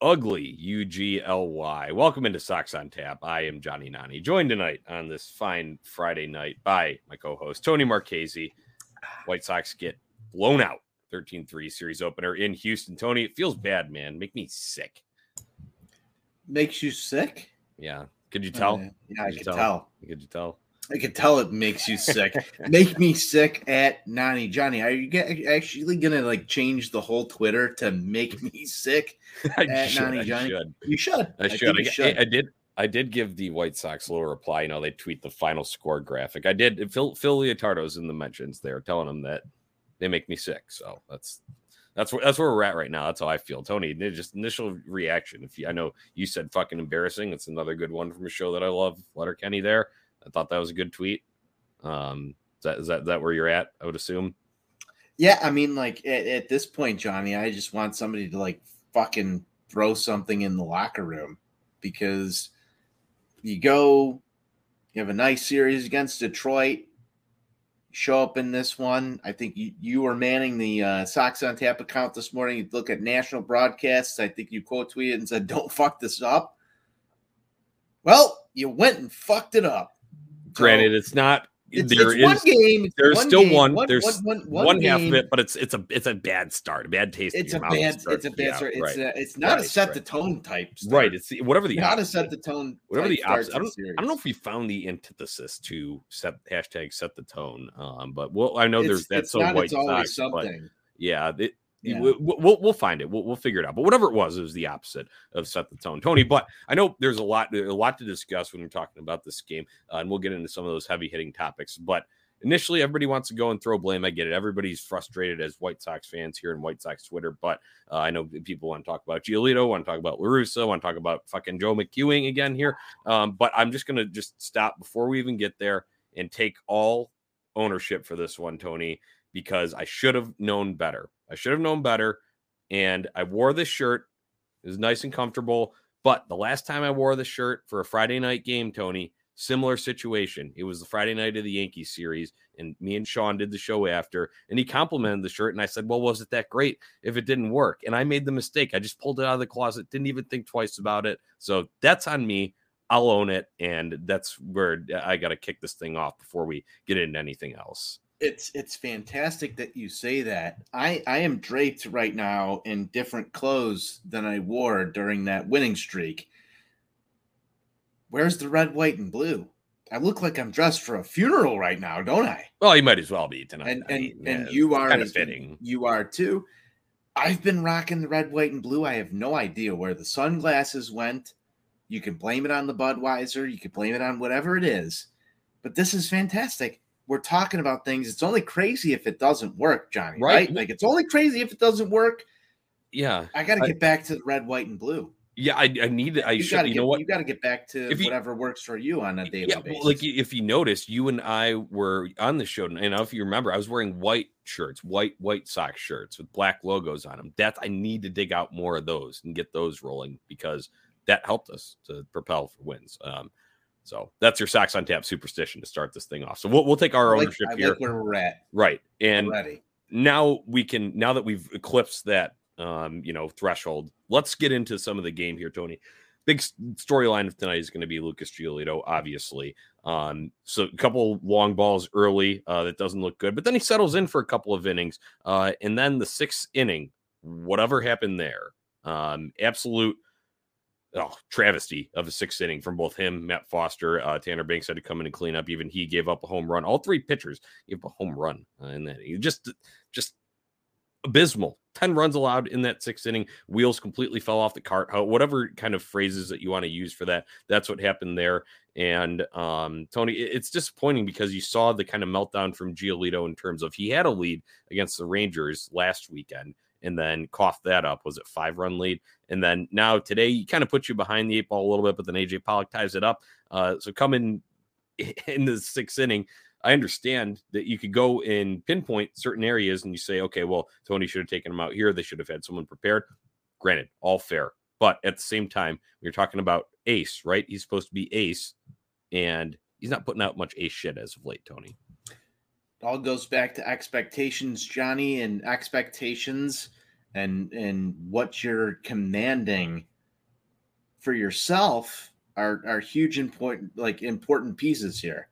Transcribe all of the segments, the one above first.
Ugly. U G L Y. Welcome into Sox on Tap. I am Johnny Nani, joined tonight on this fine Friday night by my co-host Tony Marchese. White Sox get blown out 13-3 series opener in Houston. Tony, it feels bad, man. Make me sick. Makes you sick? Yeah. Could you tell? Uh, yeah, I Could you could tell. Could you tell? I could tell it makes you sick. Make me sick at Nani Johnny. Are you get, actually gonna like change the whole Twitter to make me sick I at should. Nani I Johnny? should. You should. I think should. I, should. I did. I did give the White Sox a little reply. You know, they tweet the final score graphic. I did. Phil, Phil Leotardo's in the mentions there, telling them that they make me sick. So that's that's where that's where we're at right now. That's how I feel. Tony, just initial reaction. If you, I know you said fucking embarrassing. It's another good one from a show that I love. Letterkenny there. I thought that was a good tweet. Um, is that is that, is that where you're at? I would assume. Yeah, I mean, like at, at this point, Johnny, I just want somebody to like fucking throw something in the locker room because you go, you have a nice series against Detroit. Show up in this one. I think you, you were manning the uh, Sox on Tap account this morning. You look at national broadcasts. I think you quote tweeted and said, "Don't fuck this up." Well, you went and fucked it up. Granted, it's not. It's, there it's one game. There's one still game, one. There's one- one- one, half of it, but it's it's a it's a bad start, a bad taste. in It's a mouth bad. start- It's a bad. yeah, start. It's right. a, It's not a set right. the tone type. Start. right. It's the- whatever the not a set the tone. whatever the opposite. I don't. I don't know if we found the antithesis to set hashtag set the tone. Um, but well, I know there's that's it's so white It's always Sox, but yeah, it, Yeah. we- We'll, we'll find it. We'll, we'll figure it out. But whatever it was, it was the opposite of set the tone, Tony. But I know there's a lot, a lot to discuss when we're talking about this game, uh, and we'll get into some of those heavy hitting topics. But initially, everybody wants to go and throw blame. I get it. Everybody's frustrated as White Sox fans here in White Sox Twitter. But uh, I know people want to talk about Giolito, want to talk about La Russa, want to talk about fucking Joe McEwing again here. Um, but I'm just gonna just stop before we even get there and take all ownership for this one, Tony, because I should have known better. I should have known better. And I wore this shirt. It was nice and comfortable. But the last time I wore the shirt for a Friday night game, Tony, similar situation. It was the Friday night of the Yankees series, and me and Sean did the show after, and he complimented the shirt. And I said, Well, was it that great if it didn't work? And I made the mistake. I just pulled it out of the closet, didn't even think twice about it. So that's on me. I'll own it. And that's where I got to kick this thing off before we get into anything else. It's it's fantastic that you say that. I I am draped right now in different clothes than I wore during that winning streak. Where's the red, white, and blue? I look like I'm dressed for a funeral right now, don't I? Well, you might as well be tonight. and I and, mean, and yeah, you are kind of fitting. You are too. I've been rocking the red, white, and blue. I have no idea where the sunglasses went. You can blame it on the Budweiser. You can blame it on whatever it is. But this is fantastic. We're talking about things. It's only crazy if it doesn't work, Johnny. Right. Right? Like it's only crazy if it doesn't work. Yeah, I got to I- get back to the red, white, and blue. yeah. I, I need. I you should. got to You get. know what? You got to get back to you- whatever works for you on a daily yeah, basis. well, like if you notice, you and I were on the show, and if you remember, I was wearing white shirts, white white sock shirts with black logos on them. That I need to dig out more of those and get those rolling because that helped us to propel for wins. Um, so that's your sox on tap superstition to start this thing off. So we'll, we'll take our like, ownership I here, like where we're at right? And already. now we can now that we've eclipsed that um you know threshold let's get into some of the game here tony big storyline of tonight is going to be lucas giolito obviously um so a couple long balls early uh that doesn't look good but then he settles in for a couple of innings uh and then the sixth inning whatever happened there um absolute oh, travesty of a sixth inning from both him, Matt Foster, uh, Tanner Banks had to come in and clean up. Even he gave up a home run. All three pitchers gave a home run uh, in that. Just, just abysmal. 10 runs allowed in that sixth inning. Wheels completely fell off the cart. Whatever kind of phrases that you want to use for that, that's what happened there. And um, Tony, it's disappointing because you saw the kind of meltdown from Giolito in terms of he had a lead against the Rangers last weekend and then coughed that up. Was it five run lead? And then now today, he kind of puts you behind the eight ball a little bit, but then AJ Pollock ties it up. Uh, so coming in the sixth inning, I understand that you could go and pinpoint certain areas and you say, okay, well, Tony should have taken him out here. They should have had someone prepared. Granted, all fair. But at the same time, you're talking about ace, right? He's supposed to be ace, and he's not putting out much ace shit as of late, Tony. It all goes back to expectations, Johnny, and expectations and and what you're commanding for yourself are are huge important like important pieces here.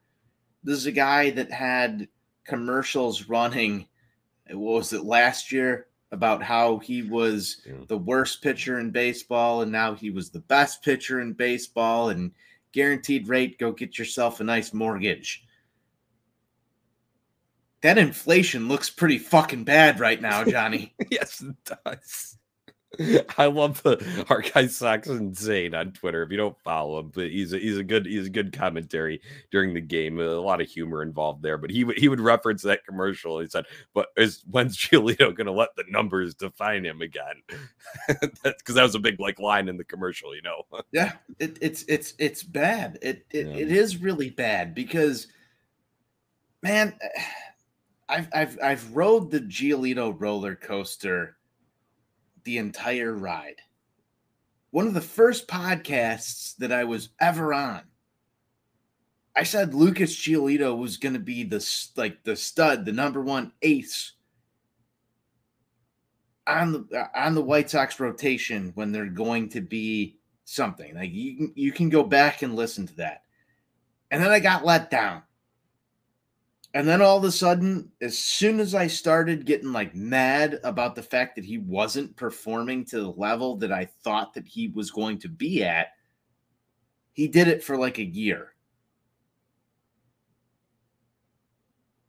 This is a guy that had commercials running what was it last year about how he was yeah. the worst pitcher in baseball and now he was the best pitcher in baseball and guaranteed rate go get yourself a nice mortgage that inflation looks pretty fucking bad right now, Johnny. yes, it does. I love the our guy Sox insane on Twitter. If you don't follow him, but he's a, he's a good he's a good commentary during the game. A lot of humor involved there. But he would he would reference that commercial. He said, "But is when's Giolito going to let the numbers define him again?" Because that was a big like line in the commercial, you know. yeah, it, it's it's it's bad. It it, yeah. it is really bad because, man. I've I've I've rode the Giolito roller coaster the entire ride. One of the first podcasts that I was ever on. I said Lucas Giolito was going to be the like the stud, the number one ace on the uh, on the White Sox rotation when they're going to be something. Like you you can go back and listen to that. And then I got let down. And then all of a sudden, as soon as I started getting like mad about the fact that he wasn't performing to the level that I thought that he was going to be at, he did it for like a year.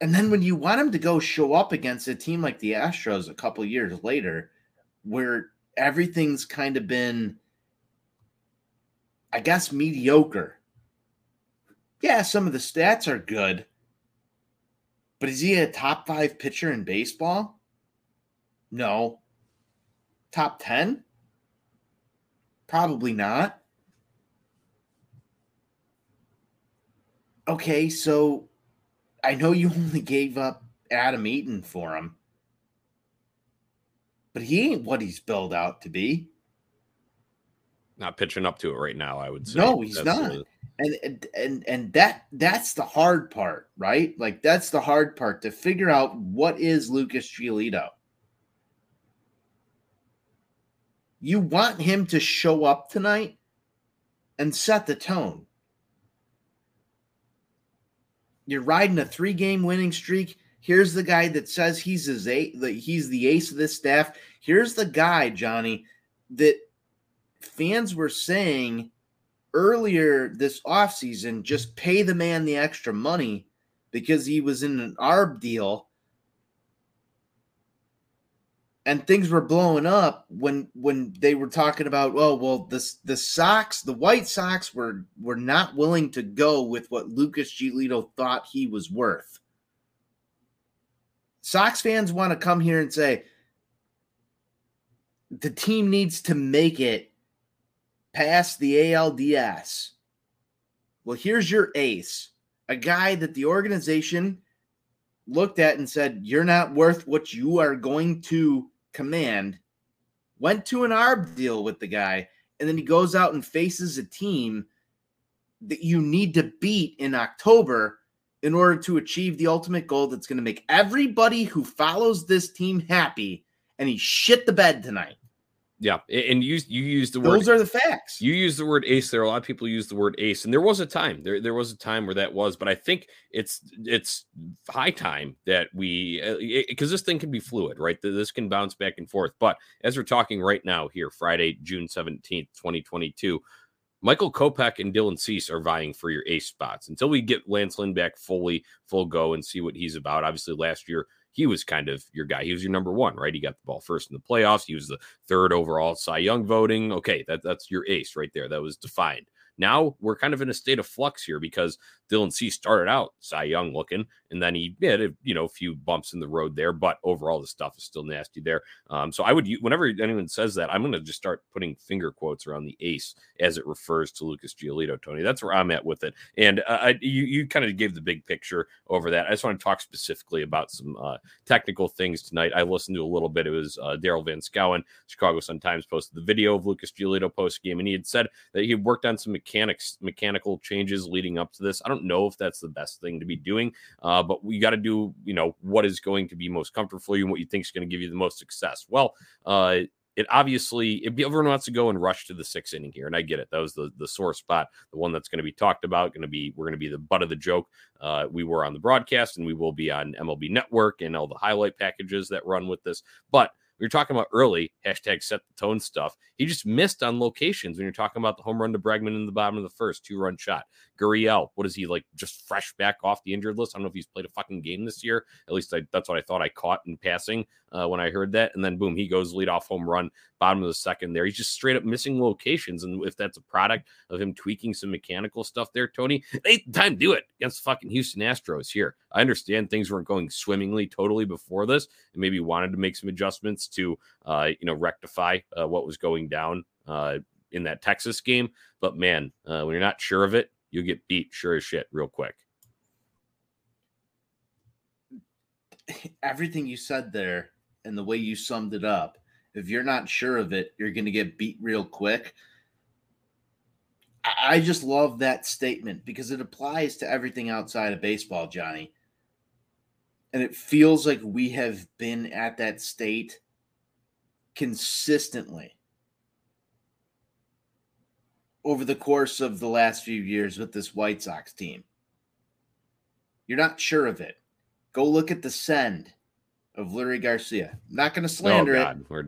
And then when you want him to go show up against a team like the Astros a couple years later, where everything's kind of been, I guess, mediocre. Yeah, some of the stats are good but is he a top five pitcher in baseball? No. Top 10? Probably not. Okay, so I know you only gave up Adam Eaton for him, but he ain't what he's billed out to be. Not pitching up to it right now, I would say. No, he's That's not. A, and and and that that's the hard part right? Like that's the hard part to figure out what is lucas giolito. You want him to show up tonight and set the tone. You're riding a three game winning streak. Here's the guy that says he's his a he's the ace of this staff. Here's the guy johnny that fans were saying earlier this offseason just pay the man the extra money because he was in an ARB deal and things were blowing up when when they were talking about oh well the the Sox the White Sox were were not willing to go with what Lucas Giolito thought he was worth. Sox fans want to come here and say the team needs to make it past the ALDS. Well, here's your ace, a guy that the organization looked at and said, You're not worth what you are going to command. Went to an ARB deal with the guy, and then he goes out and faces a team that you need to beat in October in order to achieve the ultimate goal that's going to make everybody who follows this team happy. And he shit the bed tonight. Yeah, and you you use the word Those are the facts. You use the word ace there. A lot of people use the word ace, and there was a time there there was a time where that was, but I think it's it's high time that we uh, because this thing can be fluid, right? This can bounce back and forth. But as we're talking right now here, Friday, June seventeenth, twenty twenty two. Michael Kopech and Dylan Cease are vying for your ace spots until we get Lance Lynn back fully full go and see what he's about. Obviously, last year he was kind of your guy. He was your number one, right? He got the ball first in the playoffs. He was the third overall Cy Young voting. Okay, that, that's your ace right there. That was defined. Now we're kind of in a state of flux here because Dylan Cease started out Cy Young looking, and then he had a, you know a few bumps in the road there, but overall the stuff is still nasty there. Um, so I would whenever anyone says that, I'm going to just start putting finger quotes around the ace as it refers to Lucas Giolito, Tony. That's where I'm at with it. And uh, I, you you kind of gave the big picture over that. I just want to talk specifically about some uh, technical things tonight. I listened to a little bit. It was uh, Daryl Van Schouwen, Chicago Sun Times, posted the video of Lucas Giolito post game, and he had said that he worked on some mechanics, mechanical changes leading up to this. I don't know if that's the best thing to be doing, uh, but we got to do, you know, what is going to be most comfortable for you and what you think is going to give you the most success. Well, uh, it obviously if everyone wants to go and rush to the sixth inning here, and I get it. That was the the sore spot, the one that's going to be talked about. Going to be we're going to be the butt of the joke. Uh, we were on the broadcast, and we will be on MLB Network and all the highlight packages that run with this. But we were talking about early hashtag set the tone stuff. He just missed on locations when you're talking about the home run to Bregman in the bottom of the first two run shot. Gurriel, what is he like? Just fresh back off the injured list. I don't know if he's played a fucking game this year. At least I, that's what I thought I caught in passing uh, when I heard that. And then boom, he goes lead off home run, bottom of the second. There, he's just straight up missing locations. And if that's a product of him tweaking some mechanical stuff there, Tony, the time to do it against fucking Houston Astros here. I understand things weren't going swimmingly totally before this, and maybe wanted to make some adjustments to uh, you know rectify uh, what was going down uh, in that Texas game. But man, uh, when you're not sure of it, you get beat sure as shit real quick. Everything you said there and the way you summed it up, if you're not sure of it, you're going to get beat real quick. I I just love that statement because it applies to everything outside of baseball, Johnny. And it feels like we have been at that state consistently over the course of the last few years with this White Sox team. You're not sure of it. Go look at the send of Leury Garcia. I'm not going to slander oh, it. We're,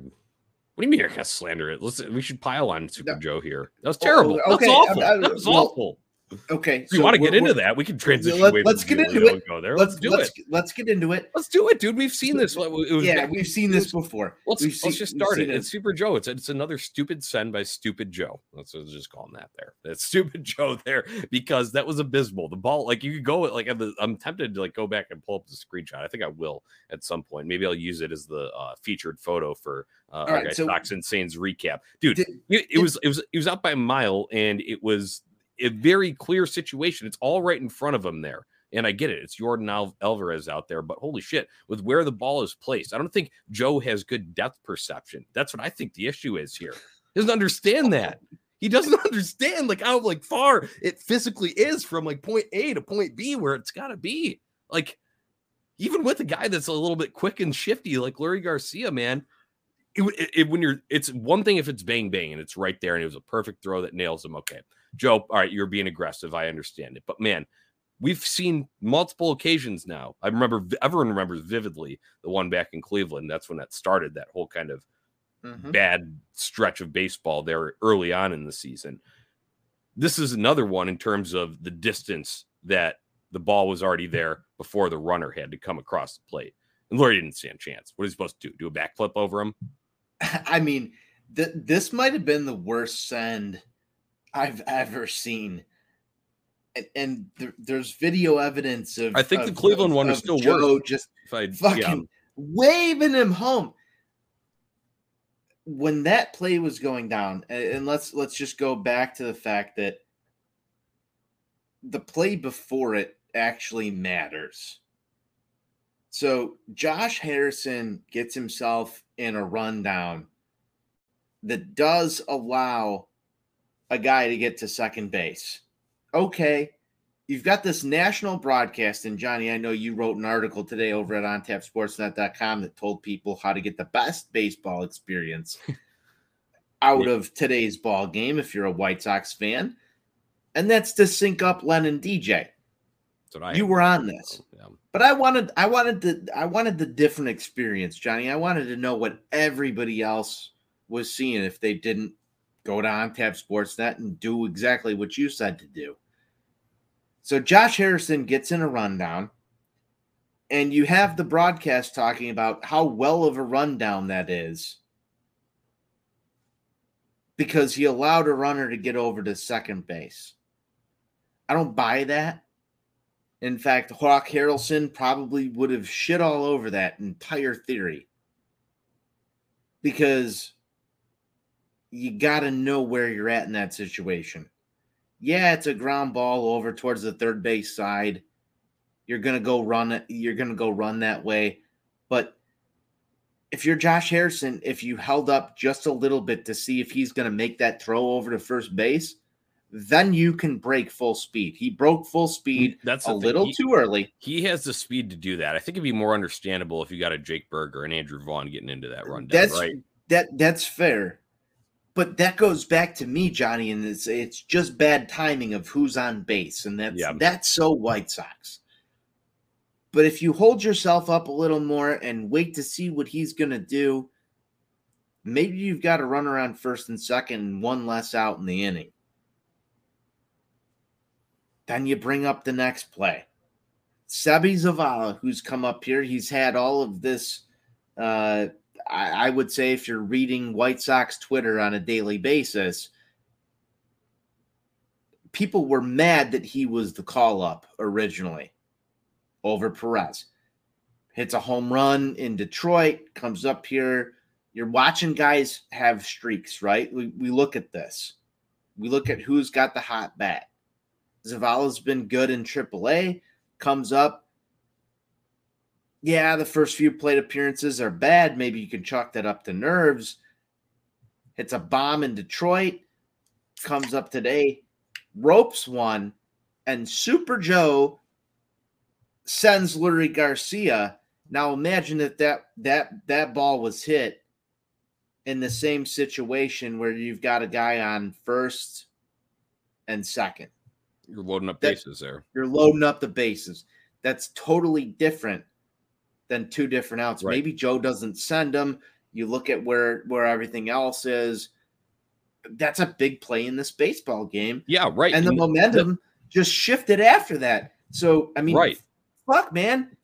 what do you mean you're gonna slander it? Let's we should pile on Super No. Joe here. That was Oh, oh terrible. okay, That's awful. I- I- that was well, awful. Okay, If you want to get into that, we can transition. let- from get into it. Go there. Let's Let's do let's it. let's get into it. Let's do it, dude. We've seen this. It was yeah, we've seen this before. Let's, let's seen- just start seen it. It's Super Joe. It's it's another stupid send by Stupid Joe. Let's let's just call him that there. That's Stupid Joe there because that was abysmal. The ball, like you could go like I'm I'm tempted to like go back and pull up the screenshot. I think I will at some point. Maybe I'll use it as the uh, featured photo for uh, our right, so- Sox Insane's recap, dude. Did- it, it was it was it was out by a mile, and it was a very clear situation. It's all right in front of him there. And I get it. It's Yordan Al- Alvarez out there, but holy shit, with where the ball is placed, I don't think Joe has good depth perception. That's what I think the issue is here. He doesn't understand that. He doesn't understand like how like far it physically is from like point A to point B where it's got to be. Like even with a guy that's a little bit quick and shifty like Leury Garcia, man, it, it, it- when you're it's one thing if it's bang bang and it's right there and it was a perfect throw that nails him. Okay, Joe, all right, you're being aggressive. I understand it, but man, we've seen multiple occasions now. I remember everyone remembers vividly the one back in Cleveland. That's when that started. That whole kind of Mhm. bad stretch of baseball there early on in the season. This is another one in terms of the distance that the ball was already there before the runner had to come across the plate. And Leury didn't stand a chance. What is he supposed to do? Do a backflip over him? I mean, th- this might have been the worst send I've ever seen. And, and there, there's video evidence of. I think the Cleveland of- one is of still Joe worse. Just If I fucking yeah, waving him home. When that play was going down, and let's let's just go back to the fact that the play before it actually matters. So Josh Harrison gets himself in a rundown that does allow a guy to get to second base. Okay, you've got this national broadcast, and Johnny, I know you wrote an article today over at ontapsportsnet.com that told people how to get the best baseball experience. out of today's ball game if you're a White Sox fan, and that's to sync up Len and DJ. That's what I You were on this. Oh, yeah. But I wanted I wanted the I wanted the different experience, Johnny. I wanted to know what everybody else was seeing if they didn't go to OnTap Sportsnet and do exactly what you said to do. So Josh Harrison gets in a rundown, and you have the broadcast talking about how well of a rundown that is because he allowed a runner to get over to second base. I don't buy that. In fact, Hawk Harrelson probably would have shit all over that entire theory because you got to know where you're at in that situation. Yeah, it's a ground ball over towards the third base side. You're going to go run. You're going to go run that way. But if you're Josh Harrison, if you held up just a little bit to see if he's going to make that throw over to first base, then you can break full speed. He broke full speed That's a little He- too early. He has the speed to do that. I think it'd be more understandable if you got a Jake Burger and Andrew Vaughn getting into that rundown, That's right? that that's fair. But that goes back to me, Johnny, and it's it's just bad timing of who's on base, and that's Yeah. that's so White Sox. But if you hold yourself up a little more and wait to see what he's gonna do, maybe you've got a run around first and second and one less out in the inning. Then you bring up the next play. Seby Zavala, who's come up here, he's had all of this uh, I, I would say if you're reading White Sox Twitter on a daily basis, people were mad that he was the call up originally over Perez. Hits a home run in Detroit, comes up here. You're watching guys have streaks, right? We, we look at this. We look at who's got the hot bat. Zavala's been good in AAA, comes up, yeah, the first few plate appearances are bad. Maybe you can chalk that up to nerves. It's a bomb in Detroit, comes up today, ropes one, and Super Joe sends Leury Garcia. Now imagine if that that that ball was hit in the same situation where you've got a guy on first and second. You're loading up That- bases there. You're loading up the bases. That's totally different than two different outs. Right. Maybe Joe doesn't send them. You look at where where everything else is. That's a big play in this baseball game, Yeah, right. and the momentum just shifted after that. So I mean, Right. Fuck, man,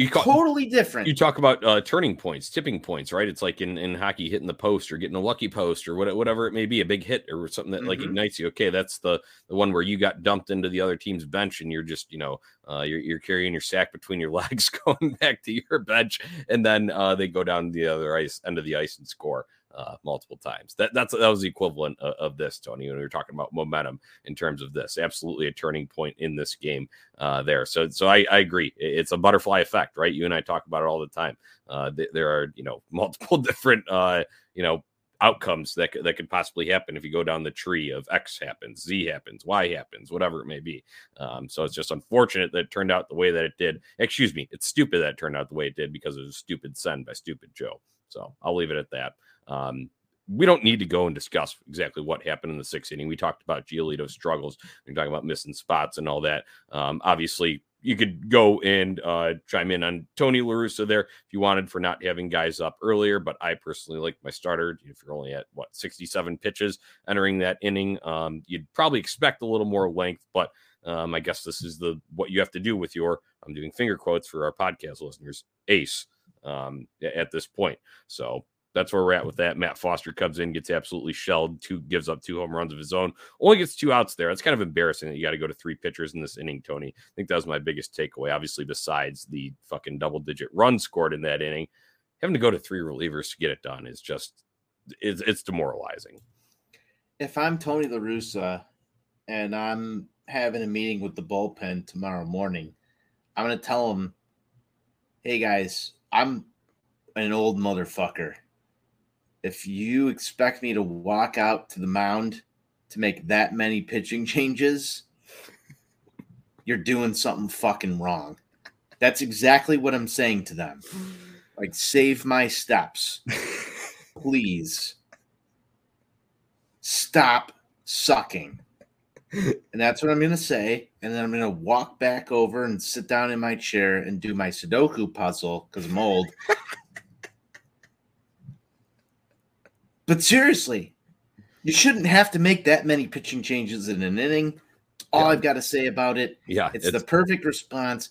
you call, totally different. you talk about uh, turning points, tipping points, right? It's like in, in hockey, hitting the post or getting a lucky post or what, whatever it may be, a big hit or something that like Mhm. ignites you. Okay, that's the the one where you got dumped into the other team's bench and you're just you know uh, you're you're carrying your sack between your legs going back to your bench, and then uh, they go down the other ice end of the ice and score. Uh, multiple times. That that's that was the equivalent of, of this, Tony. When we were talking about momentum in terms of this, absolutely a turning point in this game uh, there. So, so I, I agree. It's a butterfly effect, right? You and I talk about it all the time. Uh, th- there are, you know, multiple different, uh, you know, outcomes that that could possibly happen if you go down the tree of X happens, Z happens, Y happens, whatever it may be. Um, so it's just unfortunate that it turned out the way that it did. Excuse me, it's stupid that it turned out the way it did because it was a stupid send by stupid Joe. So I'll leave it at that. Um, we don't need to go and discuss exactly what happened in the sixth inning. We talked about Giolito's struggles. We're talking about missing spots and all that. Um, obviously, you could go and uh, chime in on Tony LaRussa there if you wanted for not having guys up earlier. But I personally like my starter. If you're only at what 67 pitches entering that inning, um, you'd probably expect a little more length. But um, I guess this is the what you have to do with your. I'm doing finger quotes for our podcast listeners. Ace um, at this point. So that's where we're at with that. Matt Foster comes in, gets absolutely shelled, two gives up two home runs of his own, only gets two outs there. That's kind of embarrassing that you got to go to three pitchers in this inning, Tony. I think that was my biggest takeaway. Obviously, besides the fucking double digit run scored in that inning, having to go to three relievers to get it done is just it's, it's demoralizing. if I'm Tony La Russa and I'm having a meeting with the bullpen tomorrow morning, I'm gonna tell them, "Hey guys, I'm an old motherfucker. If you expect me to walk out to the mound to make that many pitching changes, you're doing something fucking wrong." That's exactly what I'm saying to them. Like, save my steps, please. stop sucking. And that's what I'm going to say. And then I'm going to walk back over and sit down in my chair and do my Sudoku puzzle because I'm old. But seriously, you shouldn't have to make that many pitching changes in an inning. All Yeah. I've got to say about it. Yeah, It's, the perfect response.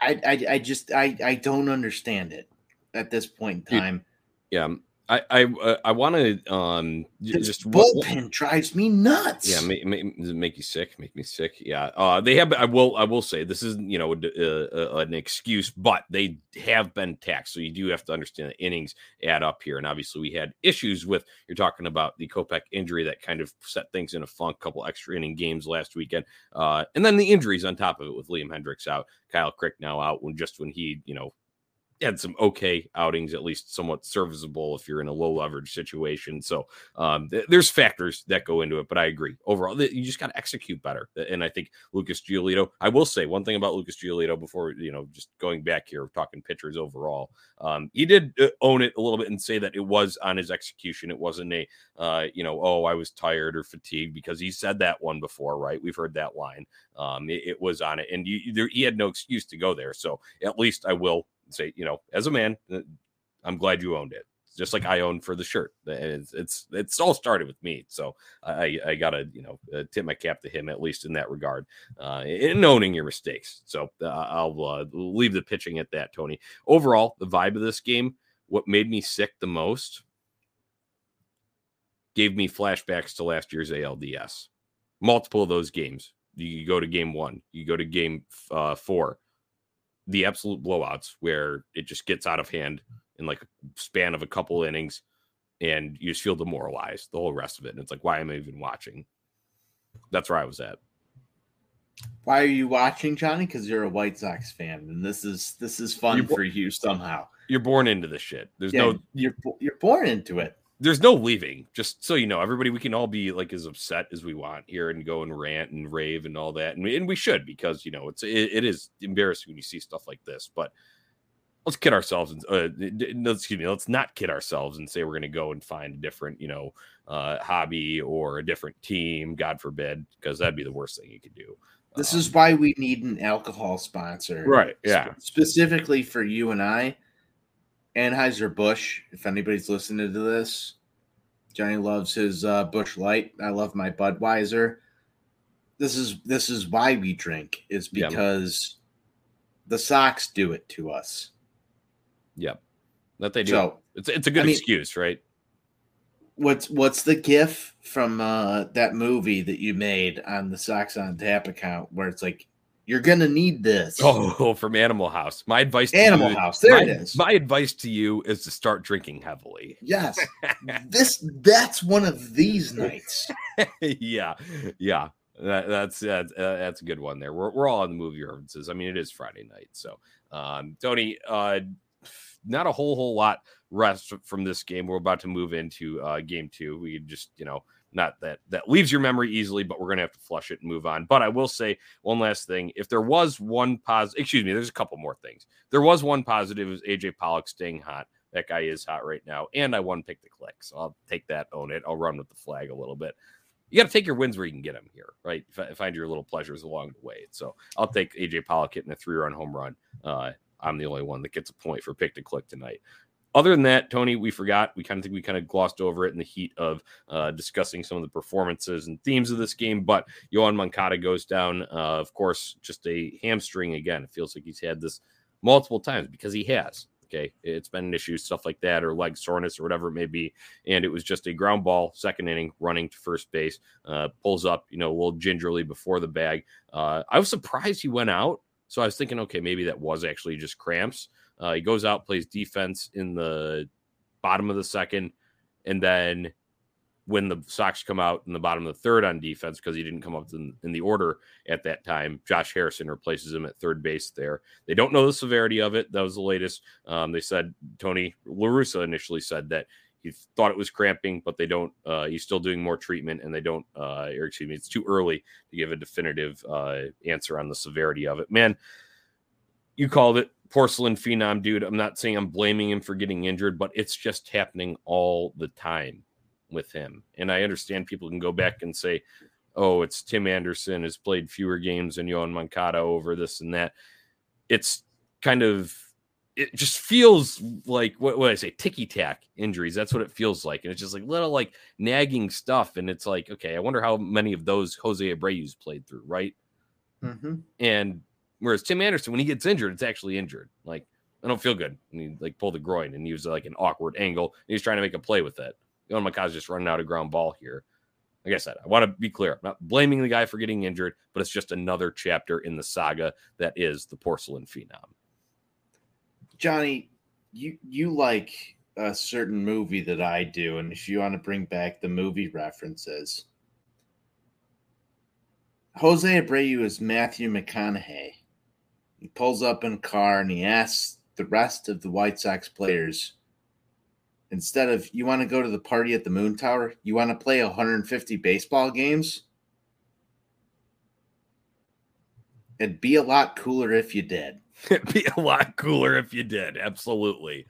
I, I, I just, I, I don't understand it at this point in time. yeah. I I uh, I want to um This just what- what- bullpen drives me nuts. Yeah, make, make, make you sick? Make me sick. Yeah. Uh, they have. I will. I will say this isn't you know a, a- an excuse, but they have been taxed. So you do have to understand that innings add up here, and obviously we had issues with. You're talking about the Kopech injury that kind of set things in a funk. Couple extra inning games last weekend, uh, and then the injuries on top of it with Liam Hendriks out, Kyle Crick now out when just when he you know had some okay outings, at least somewhat serviceable if you're in a low leverage situation. So um, th- there's factors that go into it, but I agree. Overall, th- you just got to execute better. And I think Lucas Giolito, I will say one thing about Lucas Giolito before, you know, just going back here, talking pitchers overall, um, he did uh, own it a little bit and say that it was on his execution. It wasn't a, uh, you know, oh, I was tired or fatigued because he said that one before, right? We've heard that line. Um, it, it was on it, and you, there, he had no excuse to go there. So at least I will say, you know, as a man, uh, I'm glad you owned it. Just like I own for the shirt, it's it's, it's all started with me. So I I gotta you know uh, tip my cap to him at least in that regard, uh, in owning your mistakes. So uh, I'll uh, leave the pitching at that, Tony. Overall, the vibe of this game, what made me sick the most, gave me flashbacks to last year's ALDS. Multiple of those games. You go to game one, you go to game uh, four the absolute blowouts where it just gets out of hand in like a span of a couple innings and you just feel demoralized the whole rest of it. And it's like, why am I even watching? That's where I was at. Why are you watching, Johnny? Because you're a White Sox fan, and this is this is fun bo- for you somehow. You're born into this shit. There's Yeah, no you're you're born into it. There's no leaving. Just so you know, everybody, we can all be like as upset as we want here and go and rant and rave and all that, and we, and we should because you know it's it, it is embarrassing when you see stuff like this. But let's kid ourselves and uh, d- d- no, excuse me, let's not kid ourselves and say we're going to go and find a different you know uh, hobby or a different team, God forbid, because that'd be the worst thing you could do. This Um, is why we need an alcohol sponsor, right. Yeah. Spe- specifically for you and I. Anheuser Busch. If anybody's listening to this, Johnny loves his uh, Busch Light. I love my Budweiser. This is this is why we drink. Is because the Sox do it to us. Yep. That they do. So it's it's a good I mean- excuse, right? what's what's the gif from uh that movie that you made on the Sox on Tap account where it's like you're gonna need this Oh, from Animal House. My advice to Animal you, House there my, it is My advice to you is to start drinking heavily. yes this that's one of these nights yeah, yeah. That, that's that's, uh, that's a good one there. We're, we're all on the movie references. I mean, it is Friday night, so um, Tony, uh, not a whole whole lot rest from this game. We're about to move into uh, game two. We just you know not that that leaves your memory easily, but we're gonna have to flush it and move on. But I will say one last thing: if there was one positive, excuse me, there's a couple more things. There was one positive: is AJ Pollock staying hot. That guy is hot right now, and I won pick the click, so I'll take that, own it. I'll run with the flag a little bit you got to take your wins where you can get them here, right? Find your little pleasures along the way. So I'll take AJ Pollock hitting a three run home run. Uh, I'm the only one that gets a point for pick to click tonight. Other than that, Tony, we forgot. We kind of think we kind of glossed over it in the heat of uh, discussing some of the performances and themes of this game. But Yoan Moncada goes down. Uh, of course, just a hamstring again. It feels like he's had this multiple times because he has. Okay, it's been an issue, stuff like that, or leg soreness, or whatever it may be. And it was just a ground ball, second inning, running to first base, uh, pulls up, you know, a little gingerly before the bag. Uh, I was surprised he went out. So I was thinking, okay, maybe that was actually just cramps. Uh, he goes out, plays defense in the bottom of the second, and then when the Sox come out in the bottom of the third on defense because he didn't come up in, in the order at that time. Josh Harrison replaces him at third base there. They don't know the severity of it. That was the latest. Um, they said Tony LaRussa initially said that he thought it was cramping, but they don't. Uh, he's still doing more treatment, and they don't. Uh, or excuse me, it's too early to give a definitive uh, answer on the severity of it. Man, you called it porcelain phenom, dude. I'm not saying I'm blaming him for getting injured, but it's just happening all the time with him. And I understand people can go back and say, oh, it's Tim Anderson has played fewer games than Yoan Moncada over this and that. It's kind of it just feels like what, what I say, ticky tack injuries. That's what it feels like. And it's just like little like nagging stuff. And it's like, okay, I wonder how many of those Jose Abreu's played through, right? Mm-hmm. And whereas Tim Anderson, when he gets injured, it's actually injured. Like I don't feel good. And he like pulled the groin and he was like an awkward angle. And he's trying to make a play with it. Yoan Moncada's just running out of ground ball here. Like I said, I want to be clear. I'm not blaming the guy for getting injured, but it's just another chapter in the saga that is the porcelain phenom. Johnny, you you like a certain movie that I do, and if you want to bring back the movie references, Jose Abreu is Matthew McConaughey. He pulls up in a car and he asks the rest of the White Sox players, instead of you want to go to the party at the Moon Tower, you want to play 150 baseball games? It'd be a lot cooler if you did. It'd be a lot cooler if you did. Absolutely.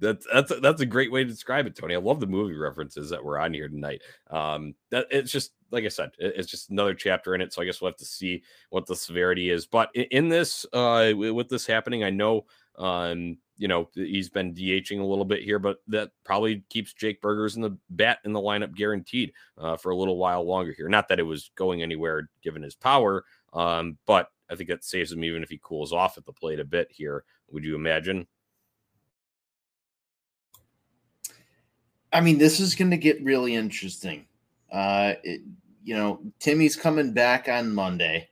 That's that's a, that's a great way to describe it, Tony. I love the movie references that were on here tonight. Um, that it's just like I said, it's just another chapter in it. So I guess we'll have to see what the severity is. But in, this, uh, with this happening, I know, um, you know, he's been DHing a little bit here, but that probably keeps Jake Burgers in the bat in the lineup guaranteed uh, for a little while longer here. Not that it was going anywhere given his power, um, but I think that saves him even if he cools off at the plate a bit here. Would you imagine? I mean, this is going to get really interesting. Uh, it, you know, Timmy's coming back on Monday.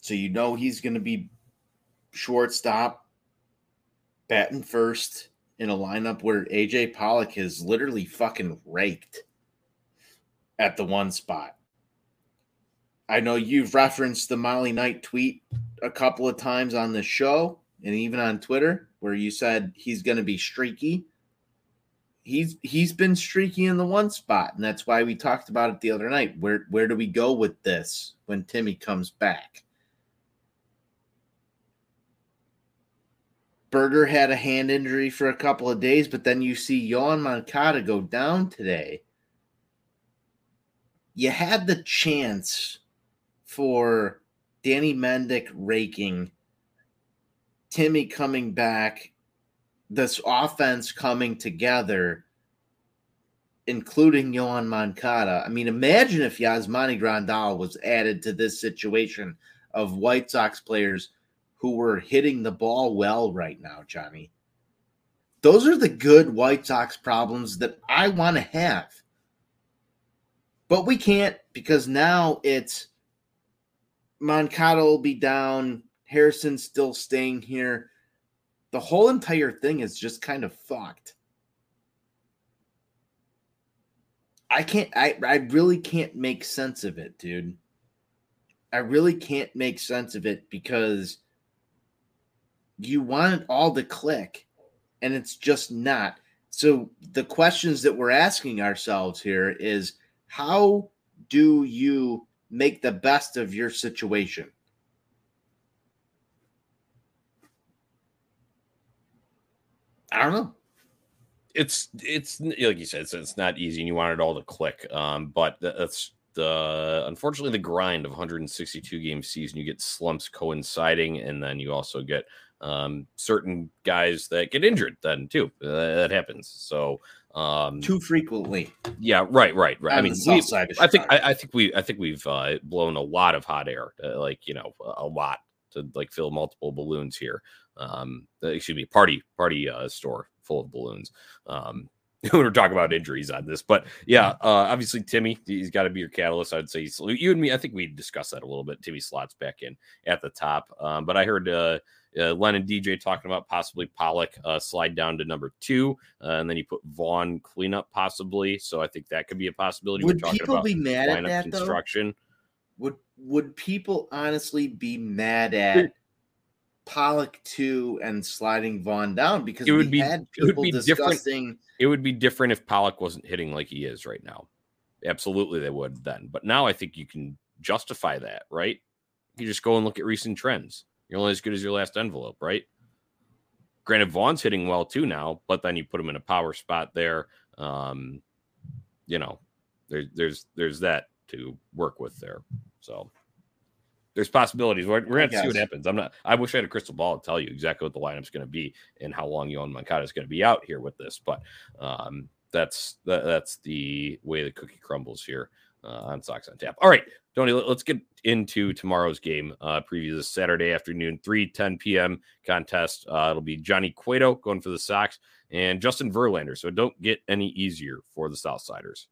So you know he's going to be shortstop, batting first in a lineup where AJ Pollock has literally fucking raked at the one spot. I know you've referenced the Molly Knight tweet a couple of times on the show and even on Twitter where you said he's going to be streaky he's he's been streaky in the one spot, and that's why we talked about it the other night. Where where do we go with this when Timmy comes back? Burger had a hand injury for a couple of days, but then you see Yoan Moncada go down today. You had the chance for Danny Mendick raking, Timmy coming back, this offense coming together, including Yoan Moncada. I mean, imagine if Yasmani Grandal was added to this situation of White Sox players who were hitting the ball well right now, Johnny. Those are the good White Sox problems that I want to have. But we can't because now it's Moncada will be down, Harrison still staying here the whole entire thing is just kind of fucked. I can't I I really can't make sense of it, dude. I really can't make sense of it because you want it all to click and it's just not. So the questions that we're asking ourselves here is how do you make the best of your situation? I don't know. It's it's like you said, it's, it's not easy, and you want it all to click. Um, but that's the unfortunately the grind of 162 game season. You get slumps coinciding, and then you also get um, certain guys that get injured. Then too, uh, that happens. So um, too frequently. Yeah, right, right, right. I mean, we, I think I, I, think we I think we've uh, blown a lot of hot air, uh, like you know, a lot to like fill multiple balloons here um, excuse me, party party uh, store full of balloons. Um, we're talking about injuries on this, but yeah, uh, obviously Timmy, he's got to be your catalyst. I'd say you and me. I think we discussed that a little bit. Timmy slots back in at the top, um, but I heard uh, uh, Len and DJ talking about possibly Pollock uh, slide down to number two, uh, and then you put Vaughn cleanup possibly. So I think that could be a possibility. Would people be mad at that construction. Though? Would would people honestly be mad at Pollock two and sliding Vaughn down because it would be it would be discussing. It would be different if Pollock wasn't hitting like he is right now. Absolutely, they would then. But now I think you can justify that, right? You just go and look at recent trends. You're only as good as your last envelope, right? Granted, Vaughn's hitting well too now, but then you put him in a power spot there. um, you know, there's there's there's that to work with there. So there's possibilities. We're, we're going to see what happens. I'm not. I wish I had a crystal ball to tell you exactly what the lineup's going to be and how long Yoan Moncada is going to be out here with this. But um, that's that, that's the way the cookie crumbles here uh, on Sox on Tap. All right, Tony, let, us get into tomorrow's game. Uh, preview this Saturday afternoon, 3 10 p.m. contest. Uh, it'll be Johnny Cueto going for the Sox and Justin Verlander. So don't get any easier for the Southsiders.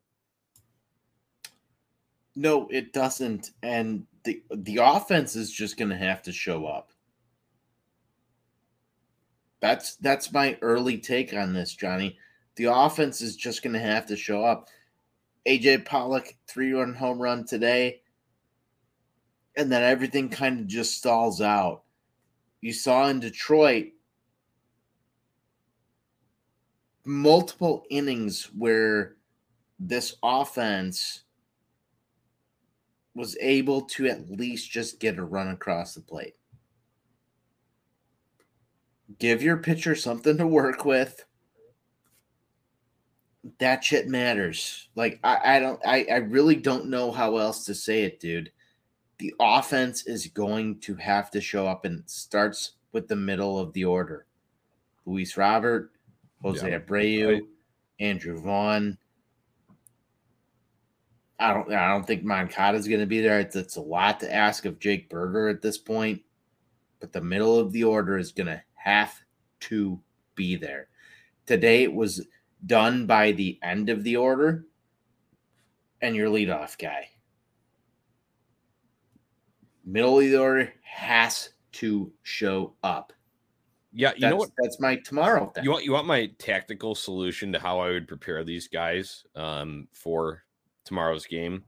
No, it doesn't. And the the offense is just going to have to show up. That's that's my early take on this, Johnny. The offense is just going to have to show up. AJ Pollock three run home run today, and then everything kind of just stalls out. You saw in Detroit multiple innings where this offense was able to at least just get a run across the plate. Give your pitcher something to work with. That shit matters. Like I, I don't I, I really don't know how else to say it, dude. The offense is going to have to show up and starts with the middle of the order. Luis Robert, Jose Yeah. Abreu, Andrew Vaughn, I don't I don't think Moncada's going to be there. It's, it's a lot to ask of Jake Burger at this point, but the middle of the order is going to have to be there. Today it was done by the end of the order and your leadoff guy. Middle of the order has to show up. Yeah, you That's, know what? that's my tomorrow thing. You want you want my tactical solution to how I would prepare these guys um, for tomorrow's game.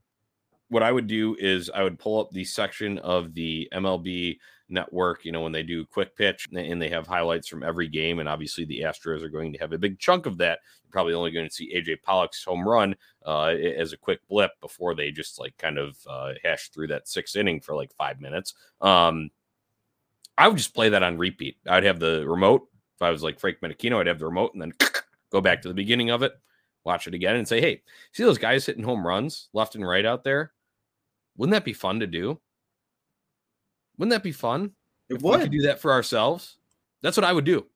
What I would do is I would pull up the section of the MLB network, you know, when they do quick pitch and they have highlights from every game. And obviously the Astros are going to have a big chunk of that. You're probably only going to see AJ Pollock's home run uh, as a quick blip before they just like kind of uh, hash through that sixth inning for like five minutes. Um, I would just play that on repeat. I'd have the remote. If I was like Frank Menechino, I'd have the remote and then go back to the beginning of it, watch it again, and say, "Hey, see those guys hitting home runs left and right out there? Wouldn't that be fun to do? Wouldn't that be fun? It if we could do that for ourselves. That's what I would do.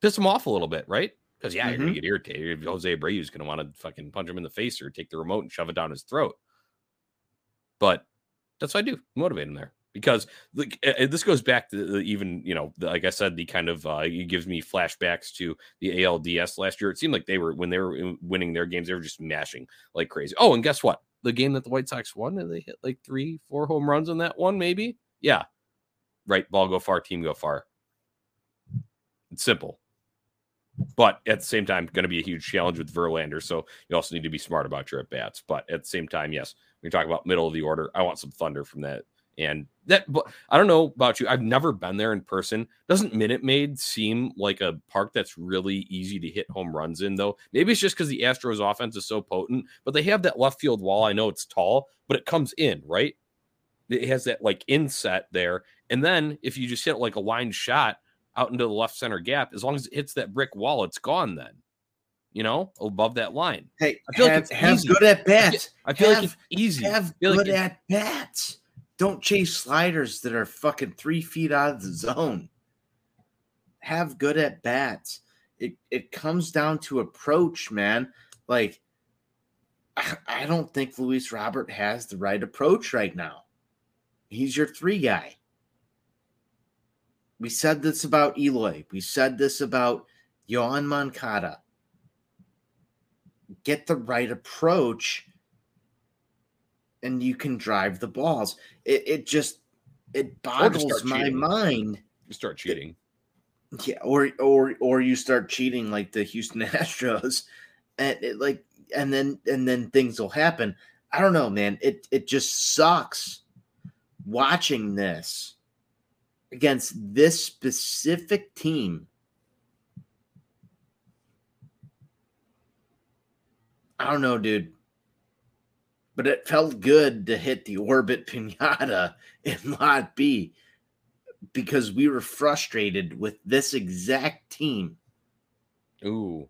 Piss them off a little bit, right? Because yeah, you're Mm-hmm. gonna get irritated. Jose Abreu is gonna want to fucking punch him in the face or take the remote and shove it down his throat. But that's what I do. Motivate him there because like, this goes back to the, even you know, like I said, the kind of uh, it gives me flashbacks to the ALDS last year. It seemed like they were when they were winning their games, they were just mashing like crazy. Oh, and guess what? The game that the White Sox won, and they hit like three, four home runs on that one, maybe. Yeah, right. Ball go far, team go far. It's simple. But at the same time, going to be a huge challenge with Verlander. So you also need to be smart about your at bats. But at the same time, yes, you talk about middle of the order, I want some thunder from that. And that, but I don't know about you. I've never been there in person. Doesn't Minute Maid seem like a park that's really easy to hit home runs in, though? Maybe it's just because the Astros offense is so potent, but they have that left field wall. I know it's tall, but it comes in, right? It has that like inset there. And then if you just hit like a line shot out into the left center gap, as long as it hits that brick wall, it's gone then. You know, above that line. Hey, I feel like have, it's have easy. good at bats. I feel like Have- it's easy. Have like good it- at bats. Don't chase sliders that are fucking three feet out of the zone. Have good at bats. It it comes down to approach, man. Like I, don't think Luis Robert has the right approach right now. He's your three guy. We said this about Eloy. We said this about Yoan Moncada. Get the right approach and you can drive the balls. It, it just it boggles my cheating. mind. You start cheating. Yeah, or or or you start cheating like the Houston Astros, and it like and then and then things will happen. I don't know, man. It it just sucks watching this against this specific team. I don't know, dude. But it felt good to hit the orbit pinata in lot B because we were frustrated with this exact team. Ooh.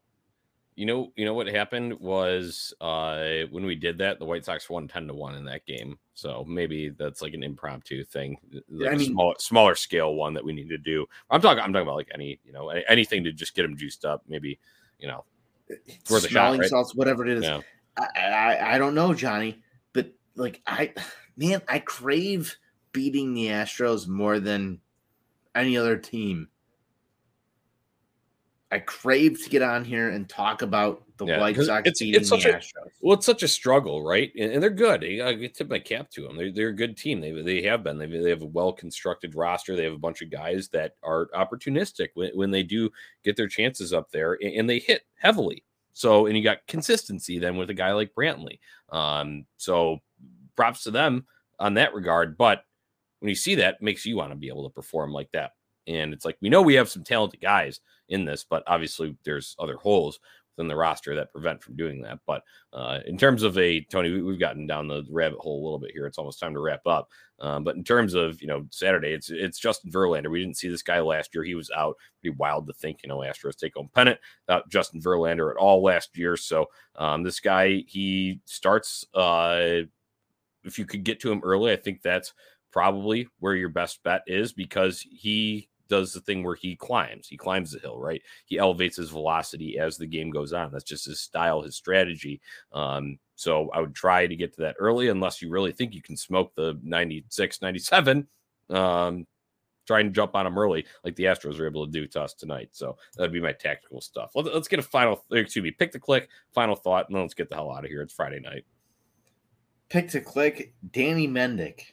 You know, you know what happened was uh when we did that, the White Sox won ten to one in that game. So maybe that's like an impromptu thing, like I a mean- small, smaller scale one that we need to do. I'm talking, I'm talking about like any, you know, anything to just get them juiced up. Maybe, you know, worth a shot, smelling right? salts, whatever it is. yeah. I, I I don't know, Johnny, but like I, man, I crave beating the Astros more than any other team. I crave to get on here and talk about the Yeah, White Sox it's- beating it's the such a- Astros. Well, it's such a struggle, right? And, and they're good. I, I tip my cap to them. They're, they're a good team. They, they have been. They, they have a well constructed roster. They have a bunch of guys that are opportunistic when, when they do get their chances up there, and, and they hit heavily. So, and you got consistency then with a guy like Brantley. Um, so, props to them on that regard. But when you see that, makes you want to be able to perform like that. And it's like we know we have some talented guys in this, but obviously there's other holes within the roster that prevent from doing that. But uh, in terms of a Tony, we, we've gotten down the rabbit hole a little bit here. It's almost time to wrap up. Um, but in terms of you know Saturday, it's it's Justin Verlander. We didn't see this guy last year. He was out. Pretty wild to think you know Astros take home pennant without Justin Verlander at all last year. So um, this guy he starts. Uh, if you could get to him early, I think that's probably where your best bet is because he does the thing where he climbs. He climbs the hill, right? He elevates his velocity as the game goes on. That's just his style, his strategy. Um, so I would try to get to that early unless you really think you can smoke the 96, 97. Um, try and jump on them early, like the Astros were able to do to us tonight. So that'd be my tactical stuff. Let, us get a final, excuse me, pick the click, final thought, and then let's get the hell out of here. It's Friday night. Pick to click Danny Mendick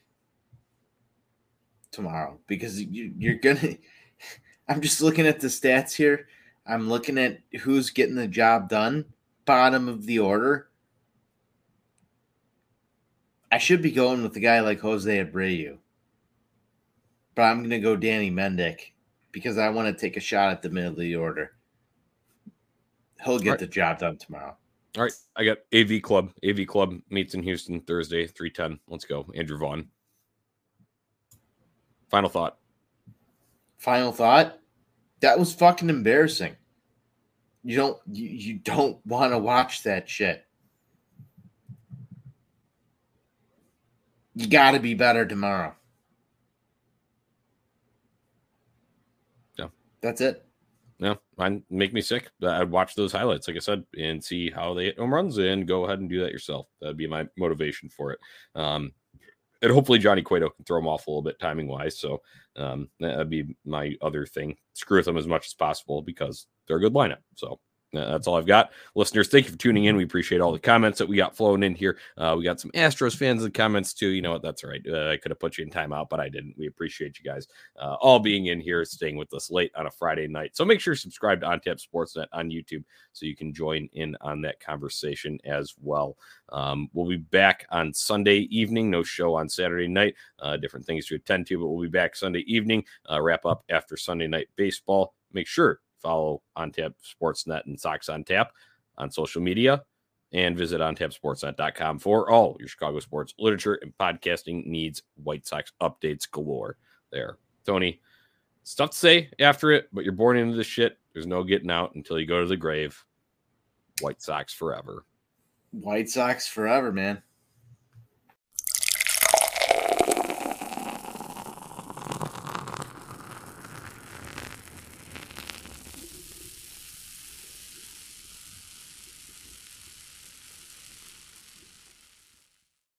tomorrow because you, you're gonna. I'm just looking at the stats here. I'm looking at who's getting the job done. Bottom of the order. I should be going with the guy like Jose Abreu, but I'm going to go Danny Mendick because I want to take a shot at the middle of the order. He'll get Right. the job done tomorrow. All right, I got AV Club. AV Club meets in Houston Thursday, three ten. Let's go, Andrew Vaughn. Final thought. Final thought. That was fucking embarrassing. You don't you, you don't want to watch that shit. You got to be better tomorrow. Yeah. That's it. No, mine make me sick. I'd watch those highlights, like I said, and see how they hit home runs, and go ahead and do that yourself. That'd be my motivation for it. Um, and hopefully Johnny Cueto can throw him off a little bit timing wise. So um, that'd be my other thing. Screw with them as much as possible because they're a good lineup. So that's all I've got. Listeners, thank you for tuning in. We appreciate all the comments that we got flowing in here. Uh, we got some Astros fans in the comments too. You know what? That's all right. Uh, I could have put you in timeout, but I didn't. We appreciate you guys uh, all being in here, staying with us late on a Friday night. So make sure you subscribe to OnTap Sportsnet on YouTube so you can join in on that conversation as well. Um, we'll be back on Sunday evening. No show on Saturday night. Uh, different things to attend to, but we'll be back Sunday evening. Uh, wrap up after Sunday night baseball. Make sure follow OnTap Sportsnet and Sox on Tap on social media and visit ontapsportsnet.com for all your Chicago sports literature and podcasting needs. White Sox updates galore there. Tony, stuff to say after it, but you're born into this shit. There's no getting out until you go to the grave. White Sox forever. White Sox forever, man.